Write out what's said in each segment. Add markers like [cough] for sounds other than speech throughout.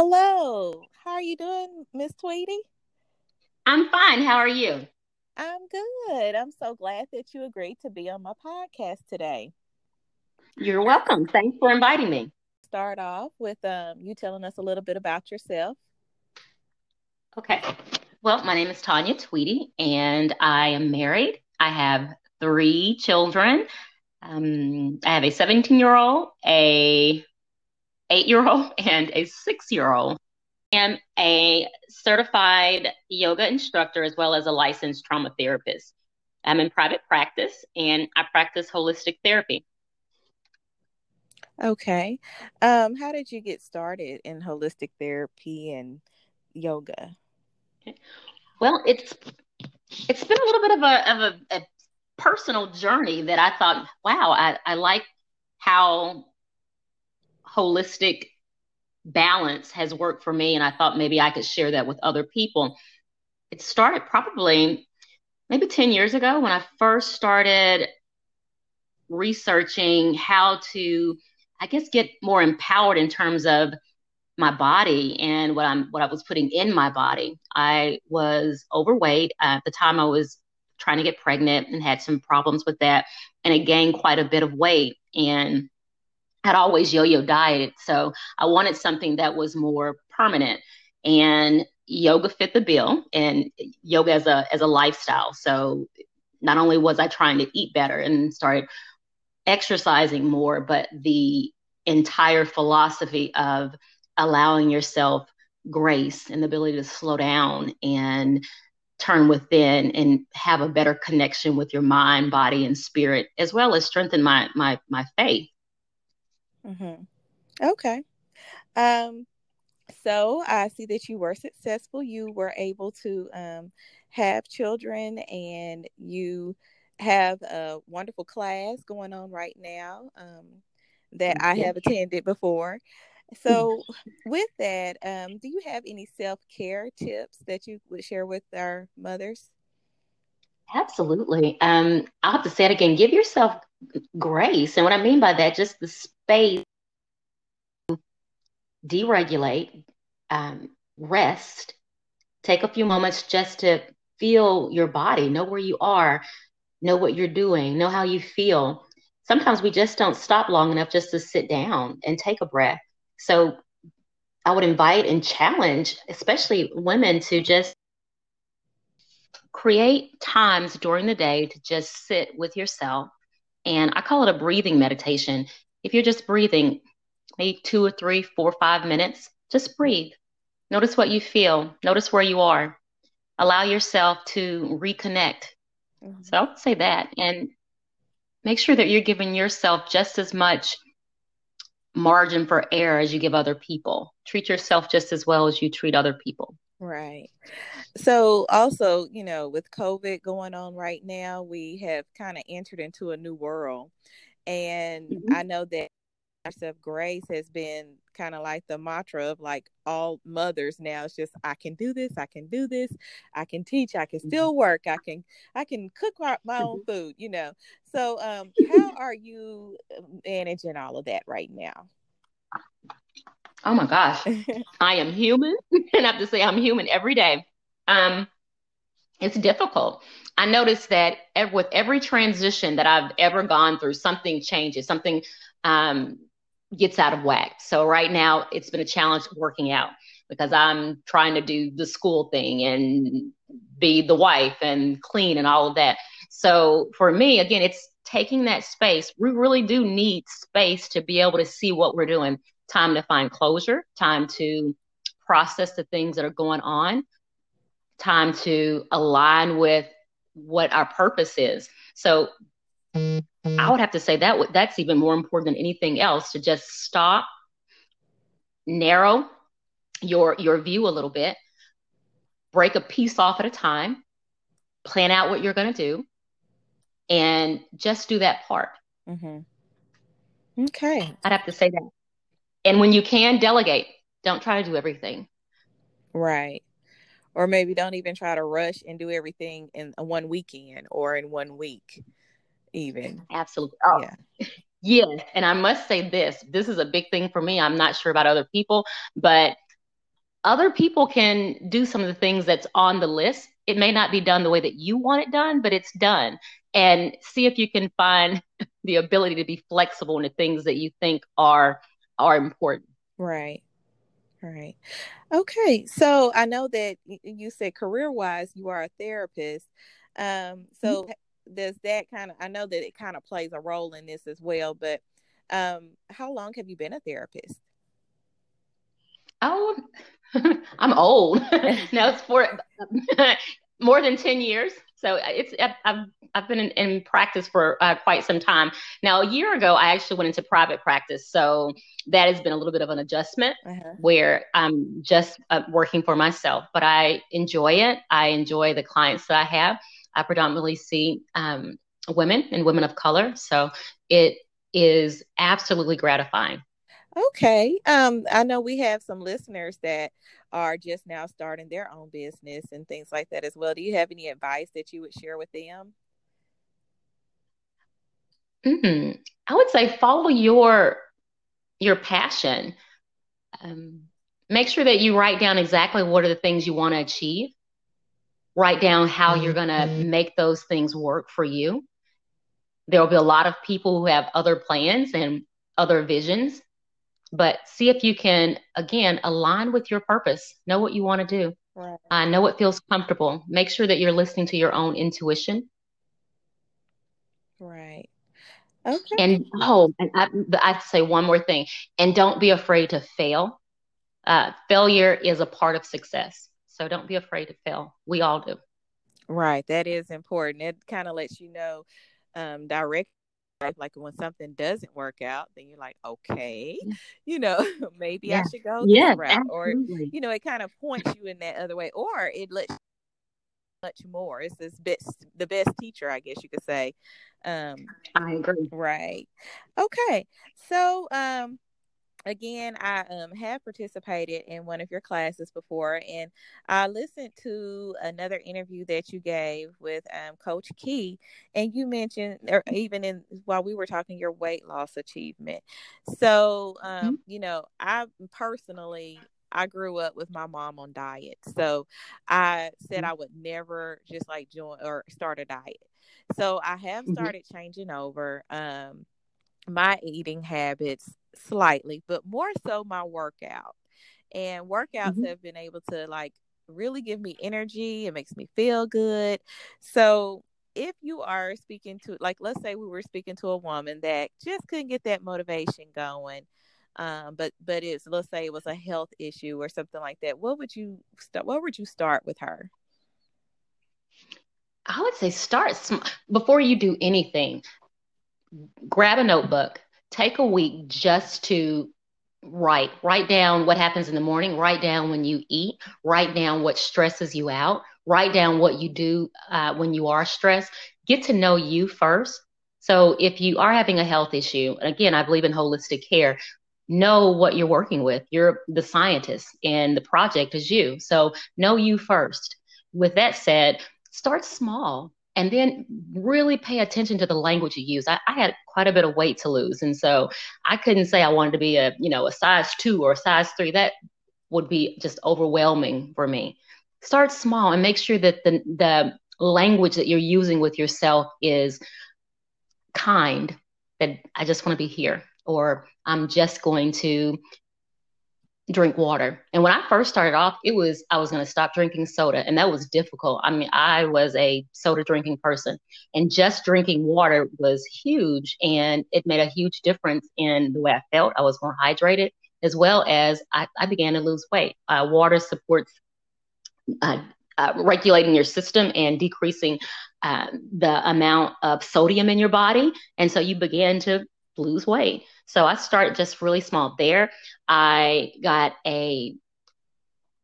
Hello. How are you doing, Miss Tweety? I'm fine. How are you? I'm good. I'm so glad that you agreed to be on my podcast today. You're welcome. Thanks for inviting me. Start off with um, you telling us a little bit about yourself. Okay. Well, my name is Tanya Tweety, and I am married. I have three children. Um, I have a 17 year old, a eight year old, [laughs] and a six year old. I'm a certified yoga instructor as well as a licensed trauma therapist. I'm in private practice and I practice holistic therapy. Okay. Um, how did you get started in holistic therapy and yoga? Well, it's it's been a little bit of a of a, a personal journey that I thought, wow, I, I like how holistic balance has worked for me. And I thought maybe I could share that with other people. It started probably maybe 10 years ago when I first started researching how to, I guess, get more empowered in terms of my body and what I'm what I was putting in my body. I was overweight uh, at the time. I was trying to get pregnant and had some problems with that, and I gained quite a bit of weight. And had always yo-yo dieted, so I wanted something that was more permanent. And yoga fit the bill, and yoga as a as a lifestyle. So not only was I trying to eat better and started exercising more, but the entire philosophy of allowing yourself grace and the ability to slow down and turn within and have a better connection with your mind, body, and spirit, as well as strengthen my my my faith. Mm-hmm. Okay. Um, so I see that you were successful. You were able to um, have children, and you have a wonderful class going on right now um, that I have attended before. So, [laughs] with that, um, do you have any self care tips that you would share with our mothers? Absolutely. Um, I'll have to say it again. Give yourself grace, and what I mean by that, just the space, deregulate, um, rest, take a few moments just to feel your body, know where you are, know what you're doing, know how you feel. Sometimes we just don't stop long enough just to sit down and take a breath so I would invite and challenge, especially women, to just create times during the day to just sit with yourself. And I call it a breathing meditation. If you're just breathing, maybe two or three, four, five minutes, just breathe. Notice what you feel. Notice where you are. Allow yourself to reconnect. Mm-hmm. So I would say that. And make sure that you're giving yourself just as much margin for error as you give other people. Treat yourself just as well as you treat other people. Right. So, also, you know, with COVID going on right now, we have kind of entered into a new world. And mm-hmm. I know that of grace has been kind of like the mantra of like all mothers now it's just i can do this i can do this i can teach i can mm-hmm. still work i can i can cook my own mm-hmm. food you know so um how are you uh, managing all of that right now oh my gosh [laughs] i am human [laughs] and i have to say i'm human every day um it's difficult i noticed that with every transition that i've ever gone through something changes something um gets out of whack. So right now it's been a challenge working out because I'm trying to do the school thing and be the wife and clean and all of that. So for me, again, it's taking that space. We really do need space to be able to see what we're doing. Time to find closure, time to process the things that are going on, time to align with what our purpose is. So I would have to say that that's even more important than anything else to just stop, narrow your your view a little bit, break a piece off at a time, plan out what you're going to do, and just do that part. Mm-hmm. Okay, I'd have to say that. And when you can delegate, don't try to do everything. Right. Or maybe don't even try to rush and do everything in one weekend or in one week even. Absolutely. Oh, yeah. Yes. And I must say this this is a big thing for me. I'm not sure about other people, but other people can do some of the things that's on the list. It may not be done the way that you want it done, but it's done. And see if you can find [laughs] the ability to be flexible in the things that you think are are important. Right. Right. Okay. So I know that you said career wise, you are a therapist. Um, so mm-hmm. does that kind of, I know that it kind of plays a role in this as well, but um, how long have you been a therapist? Oh, [laughs] I'm old. [laughs] no, it's for [laughs] more than 10 years. So it's I've I've been in, in practice for uh, quite some time now. A year ago, I actually went into private practice, so that has been a little bit of an adjustment uh-huh. where I'm just uh, working for myself. But I enjoy it. I enjoy the clients that I have. I predominantly see um, women and women of color, so it is absolutely gratifying. Okay. Um, I know we have some listeners that are just now starting their own business and things like that as well. Do you have any advice that you would share with them? Mm-hmm. I would say follow your your passion. Um, make sure that you write down exactly what are the things you want to achieve. Write down how mm-hmm. you're going to make those things work for you. There will be a lot of people who have other plans and other visions but see if you can again align with your purpose. Know what you want to do. Right. uh, know what feels comfortable. Make sure that you're listening to your own intuition. Right. Okay. And oh and I, I have to say one more thing. And don't be afraid to fail. Uh, failure is a part of success. So don't be afraid to fail. We all do. Right. That is important. It kind of lets you know um, direct like when something doesn't work out then you're like okay [laughs] you know [laughs] maybe yeah. i should go yeah, route or you know it kind of points you in that other way or it lets you much more it's this best the best teacher i guess you could say um i agree. right. Okay so um again, I um, have participated in one of your classes before, and I listened to another interview that you gave with um, Coach Key, and you mentioned, or even in while we were talking, your weight loss achievement. So, um, mm-hmm. you know, I personally. I grew up with my mom on diet. So I said mm-hmm. I would never just like join or start a diet. So I have mm-hmm. started mm-hmm. changing over um my eating habits slightly, but more so my workout. And workouts mm-hmm. have been able to like really give me energy. It makes me feel good. So if you are speaking to like let's say we were speaking to a woman that just couldn't get that motivation going um, but but it's let's say it was a health issue or something like that what would you start what would you start with her i would say start sm- before you do anything grab a notebook take a week just to write write down what happens in the morning write down when you eat write down what stresses you out write down what you do uh, when you are stressed. Get to know you first. So if you are having a health issue and again i believe in holistic care know what you're working with. You're the scientist and the project is you. So know you first. With that said start small and then really pay attention to the language you use. I, I, had quite a bit of weight to lose, and so I couldn't say I wanted to be a you know a size two or a size three. That would be just overwhelming for me. Start small and make sure that the the language that you're using with yourself is kind. That I just want to be here, or I'm just going to drink water. And when I first started off, it was I was going to stop drinking soda, and that was difficult. I mean, I was a soda drinking person, and just drinking water was huge, and it made a huge difference in the way I felt. I was more hydrated, as well as I, I began to lose weight. Uh, water supports. Uh, uh, regulating your system and decreasing uh, the amount of sodium in your body. And so you begin to lose weight. So I started just really small there. I got a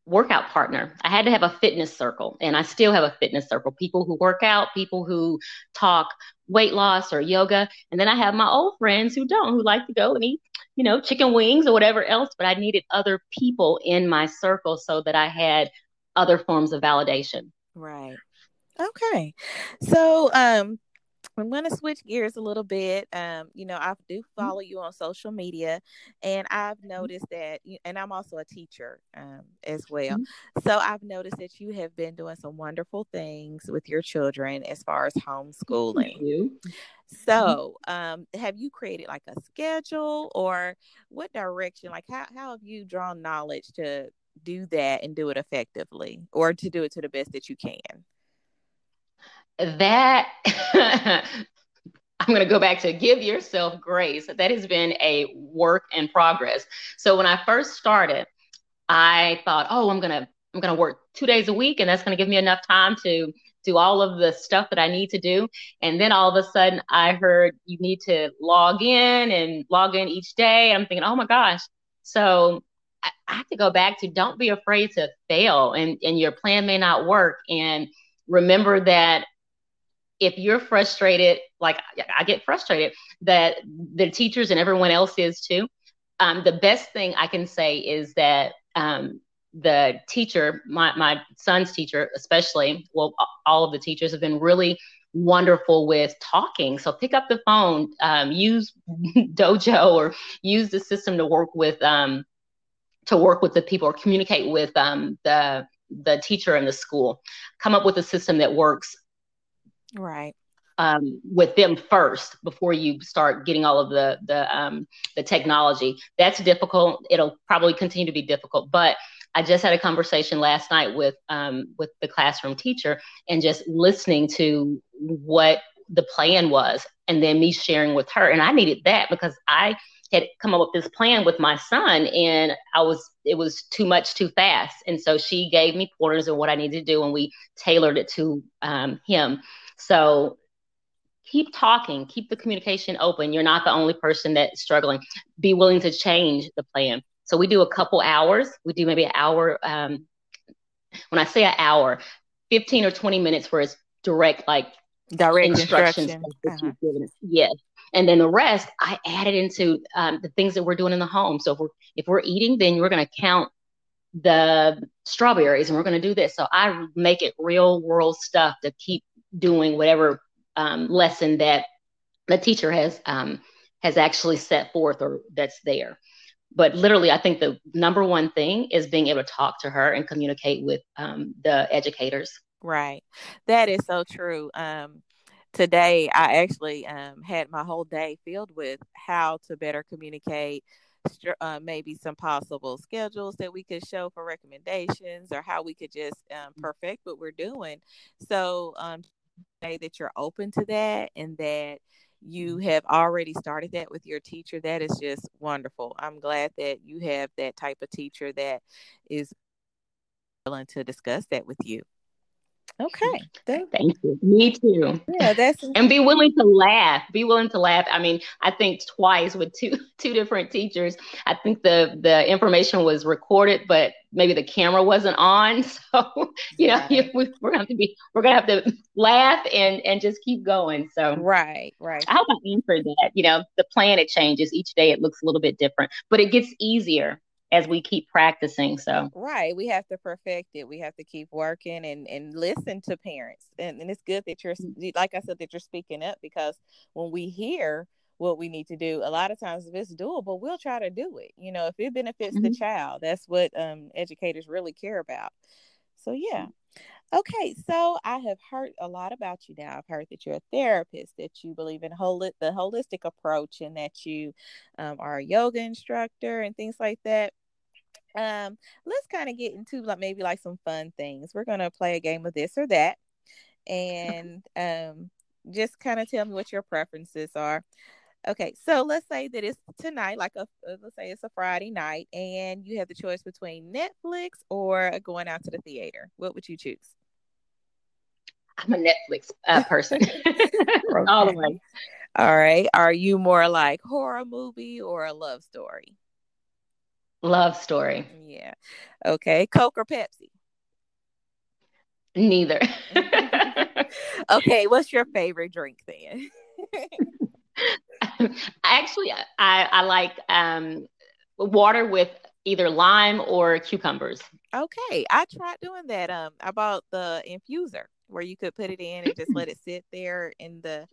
workout partner. I had to have a fitness circle, and I still have a fitness circle. People who work out, people who talk weight loss or yoga, and then I have my old friends who don't, who like to go and eat, you know, chicken wings or whatever else. But I needed other people in my circle so that I had other forms of validation. Right. Okay. So, um, I'm going to switch gears a little bit. Um, you know, I do mm-hmm. follow you on social media, and I've mm-hmm. noticed that, and I'm also a teacher um, as well. Mm-hmm. So I've noticed that you have been doing some wonderful things with your children as far as homeschooling. So, um, have you created like a schedule, or what direction? Like, how how have you drawn knowledge to do that and do it effectively, or to do it to the best that you can? That [laughs] I'm going to go back to give yourself grace. That has been a work in progress. So when I first started, I thought, oh, I'm going to I'm going to work 2 days a week and that's going to give me enough time to do all of the stuff that I need to do. And then all of a sudden I heard you need to log in and log in each day. I'm thinking, "Oh my gosh." So I, have to go back to don't be afraid to fail and and your plan may not work and remember that if you're frustrated, like I get frustrated, that the teachers and everyone else is too. Um, the best thing I can say is that um, the teacher, my, my son's teacher, especially, well, all of the teachers have been really wonderful with talking. So pick up the phone, um, use [laughs] Dojo or use the system to work with um, to work with the people or communicate with um, the the teacher in the school. Come up with a system that works right um, with them first before you start getting all of the the um, the technology. That's difficult. It'll probably continue to be difficult. But I just had a conversation last night with um, with the classroom teacher and just listening to what the plan was, and then me sharing with her. And I needed that because I had come up with this plan with my son, and I was it was too much too fast. And so she gave me pointers of what I needed to do, and we tailored it to um, him so keep talking, keep the communication open. You're not the only person that's struggling. Be willing to change the plan. So we do a couple hours. We do maybe an hour. Um, when I say an hour, 15 or 20 minutes where it's direct, like direct instructions. Uh-huh. Yes. And then the rest, I added into um, the things that we're doing in the home. So if we're if we're eating, then we're going to count the strawberries, and we're going to do this. So I make it real world stuff to keep doing whatever um, lesson that the teacher has um, has actually set forth or that's there. But literally, I think the number one thing is being able to talk to her and communicate with um, the educators. Right, that is so true. Um, today, I actually um, had my whole day filled with how to better communicate uh, maybe some possible schedules that we could show for recommendations or how we could just um, perfect what we're doing. So, um, say that you're open to that and that you mm-hmm. have already started that with your teacher that is just wonderful i'm glad that you have that type of teacher that is willing to discuss that with you Okay. Thank, Thank you. Me too. Yeah, that's [laughs] and be willing to laugh. Be willing to laugh. I mean, I think twice with two [laughs] two different teachers. I think the the information was recorded, but maybe the camera wasn't on. [laughs] So you know, right. we, we're gonna have to be we're gonna have to laugh and and just keep going. So right, right. I hope I answered that. You know, the planet changes each day. It looks a little bit different, but it gets easier as we keep practicing so right we have to perfect it we have to keep working and and listen to parents and, and it's good that you're mm-hmm. like i said that you're speaking up because when we hear what we need to do a lot of times if it's doable we'll try to do it you know if it benefits mm-hmm. the child that's what um, educators really care about so yeah Okay, so I have heard a lot about you now. I've heard that you're a therapist, that you believe in holi- the holistic approach, and that you um, are a yoga instructor and things like that. Um, let's kind of get into like maybe like some fun things. We're gonna play a game of this or that, [laughs] and um, just kind of tell me what your preferences are. Okay, so let's say that it's tonight, like a uh, let's say it's a Friday night, and you have the choice between Netflix or going out to the theater. What would you choose? I'm a Netflix uh, person [laughs] all the way. All right. Are you more like horror movie or a love story? Love story. Yeah. Okay. Coke or Pepsi? Neither. [laughs] okay. What's your favorite drink then? [laughs] Actually, I, I like um, water with either lime or cucumbers. Okay. I tried doing that. Um, I bought the infuser where you could put it in and just let it [laughs] sit there in the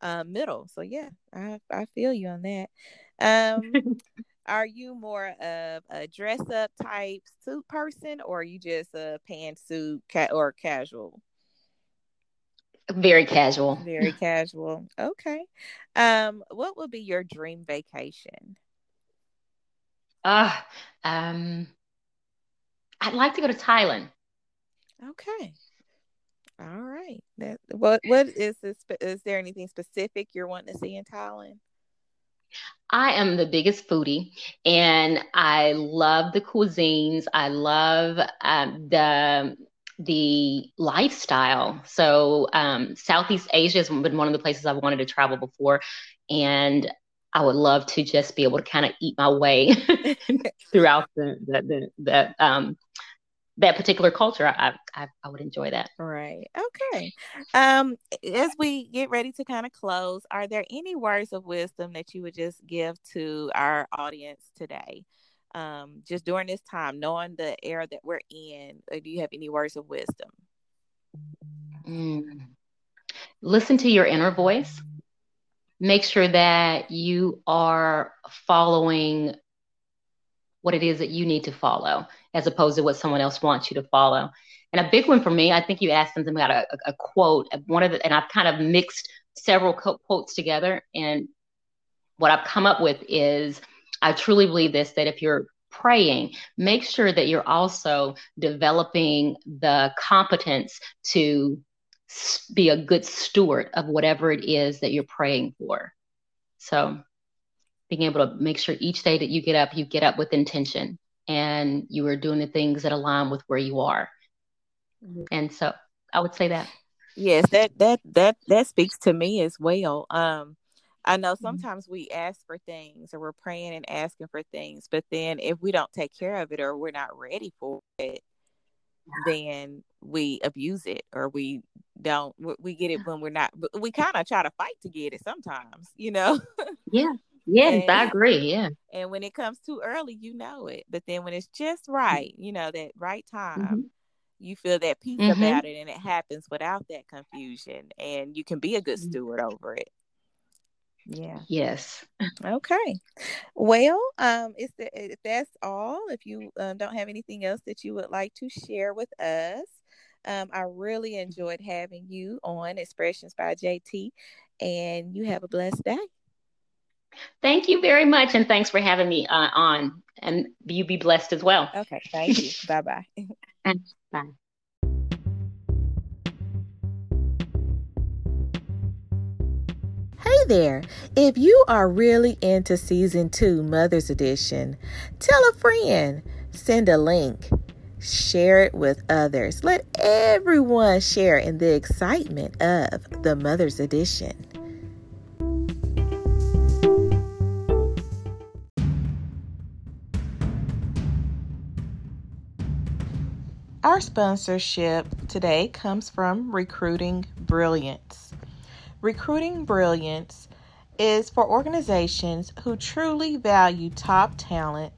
uh, middle. So yeah, I I feel you on that. Um, [laughs] are you more of a dress up type suit person, or are you just a pantsuit ca- or casual? Very casual. Very [laughs] casual. Okay. Um, what would be your dream vacation? Uh, um, I'd like to go to Thailand. Okay. All right. That what what is this? Is there anything specific you're wanting to see in Thailand? I am the biggest foodie, and I love the cuisines. I love um, the the lifestyle. So um, Southeast Asia has been one of the places I've wanted to travel before, and I would love to just be able to kind of eat my way [laughs] throughout the the, the, the um, that particular culture, I, I, I would enjoy that. Right. Okay. Um, as we get ready to kind of close, are there any words of wisdom that you would just give to our audience today? Um, just during this time, knowing the era that we're in, uh, do you have any words of wisdom? Mm. Listen to your inner voice. Make sure that you are following what it is that you need to follow as opposed to what someone else wants you to follow. And a big one for me, I think you asked something about a, a, quote, one of the, and I've kind of mixed several quotes together. And what I've come up with is I truly believe this that if you're praying, make sure that you're also developing the competence to be a good steward of whatever it is that you're praying for. So being able to make sure each day that you get up, you get up with intention and you are doing the things that align with where you are. Mm-hmm. And so I would say that. Yes, that that that that speaks to me as well. Um I know mm-hmm. sometimes we ask for things or we're praying and asking for things, but then if we don't take care of it or we're not ready for it, then we abuse it or we don't we get it when we're not we kind of try to fight to get it sometimes you know [laughs] yeah Yes, and, I agree. Yeah. And when it comes too early, you know it. But then when it's just right, you know, that right time, mm-hmm. you feel that peace mm-hmm. about it and it happens without that confusion and you can be a good mm-hmm. steward over it. Yeah. Yes. Okay. Well, um, if, the, if that's all, if you um, don't have anything else that you would like to share with us, um, I really enjoyed having you on Expressions by JT, and you have a blessed day. Thank you very much. And thanks for having me uh, on. And you be blessed as well. Okay. Thank you. bye bye. And bye. Hey there. If you are really into season two, Mother's Edition, tell a friend, send a link, share it with others. Let everyone share in the excitement of the Mother's Edition. Our sponsorship today comes from Recruiting Brilliance. Recruiting Brilliance is for organizations who truly value top talent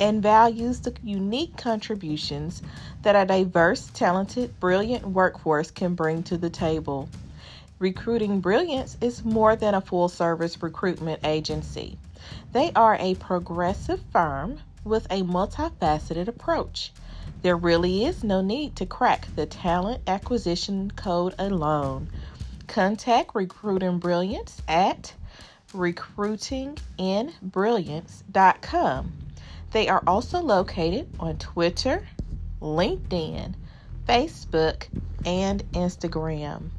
and values the unique contributions that a diverse, talented, brilliant workforce can bring to the table. Recruiting Brilliance is more than a full service recruitment agency. They are a progressive firm with a multifaceted approach. There really is no need to crack the talent acquisition code alone. Contact Recruiting Brilliance at recruitingbrilliance.com. They are also located on Twitter, LinkedIn, Facebook, and Instagram.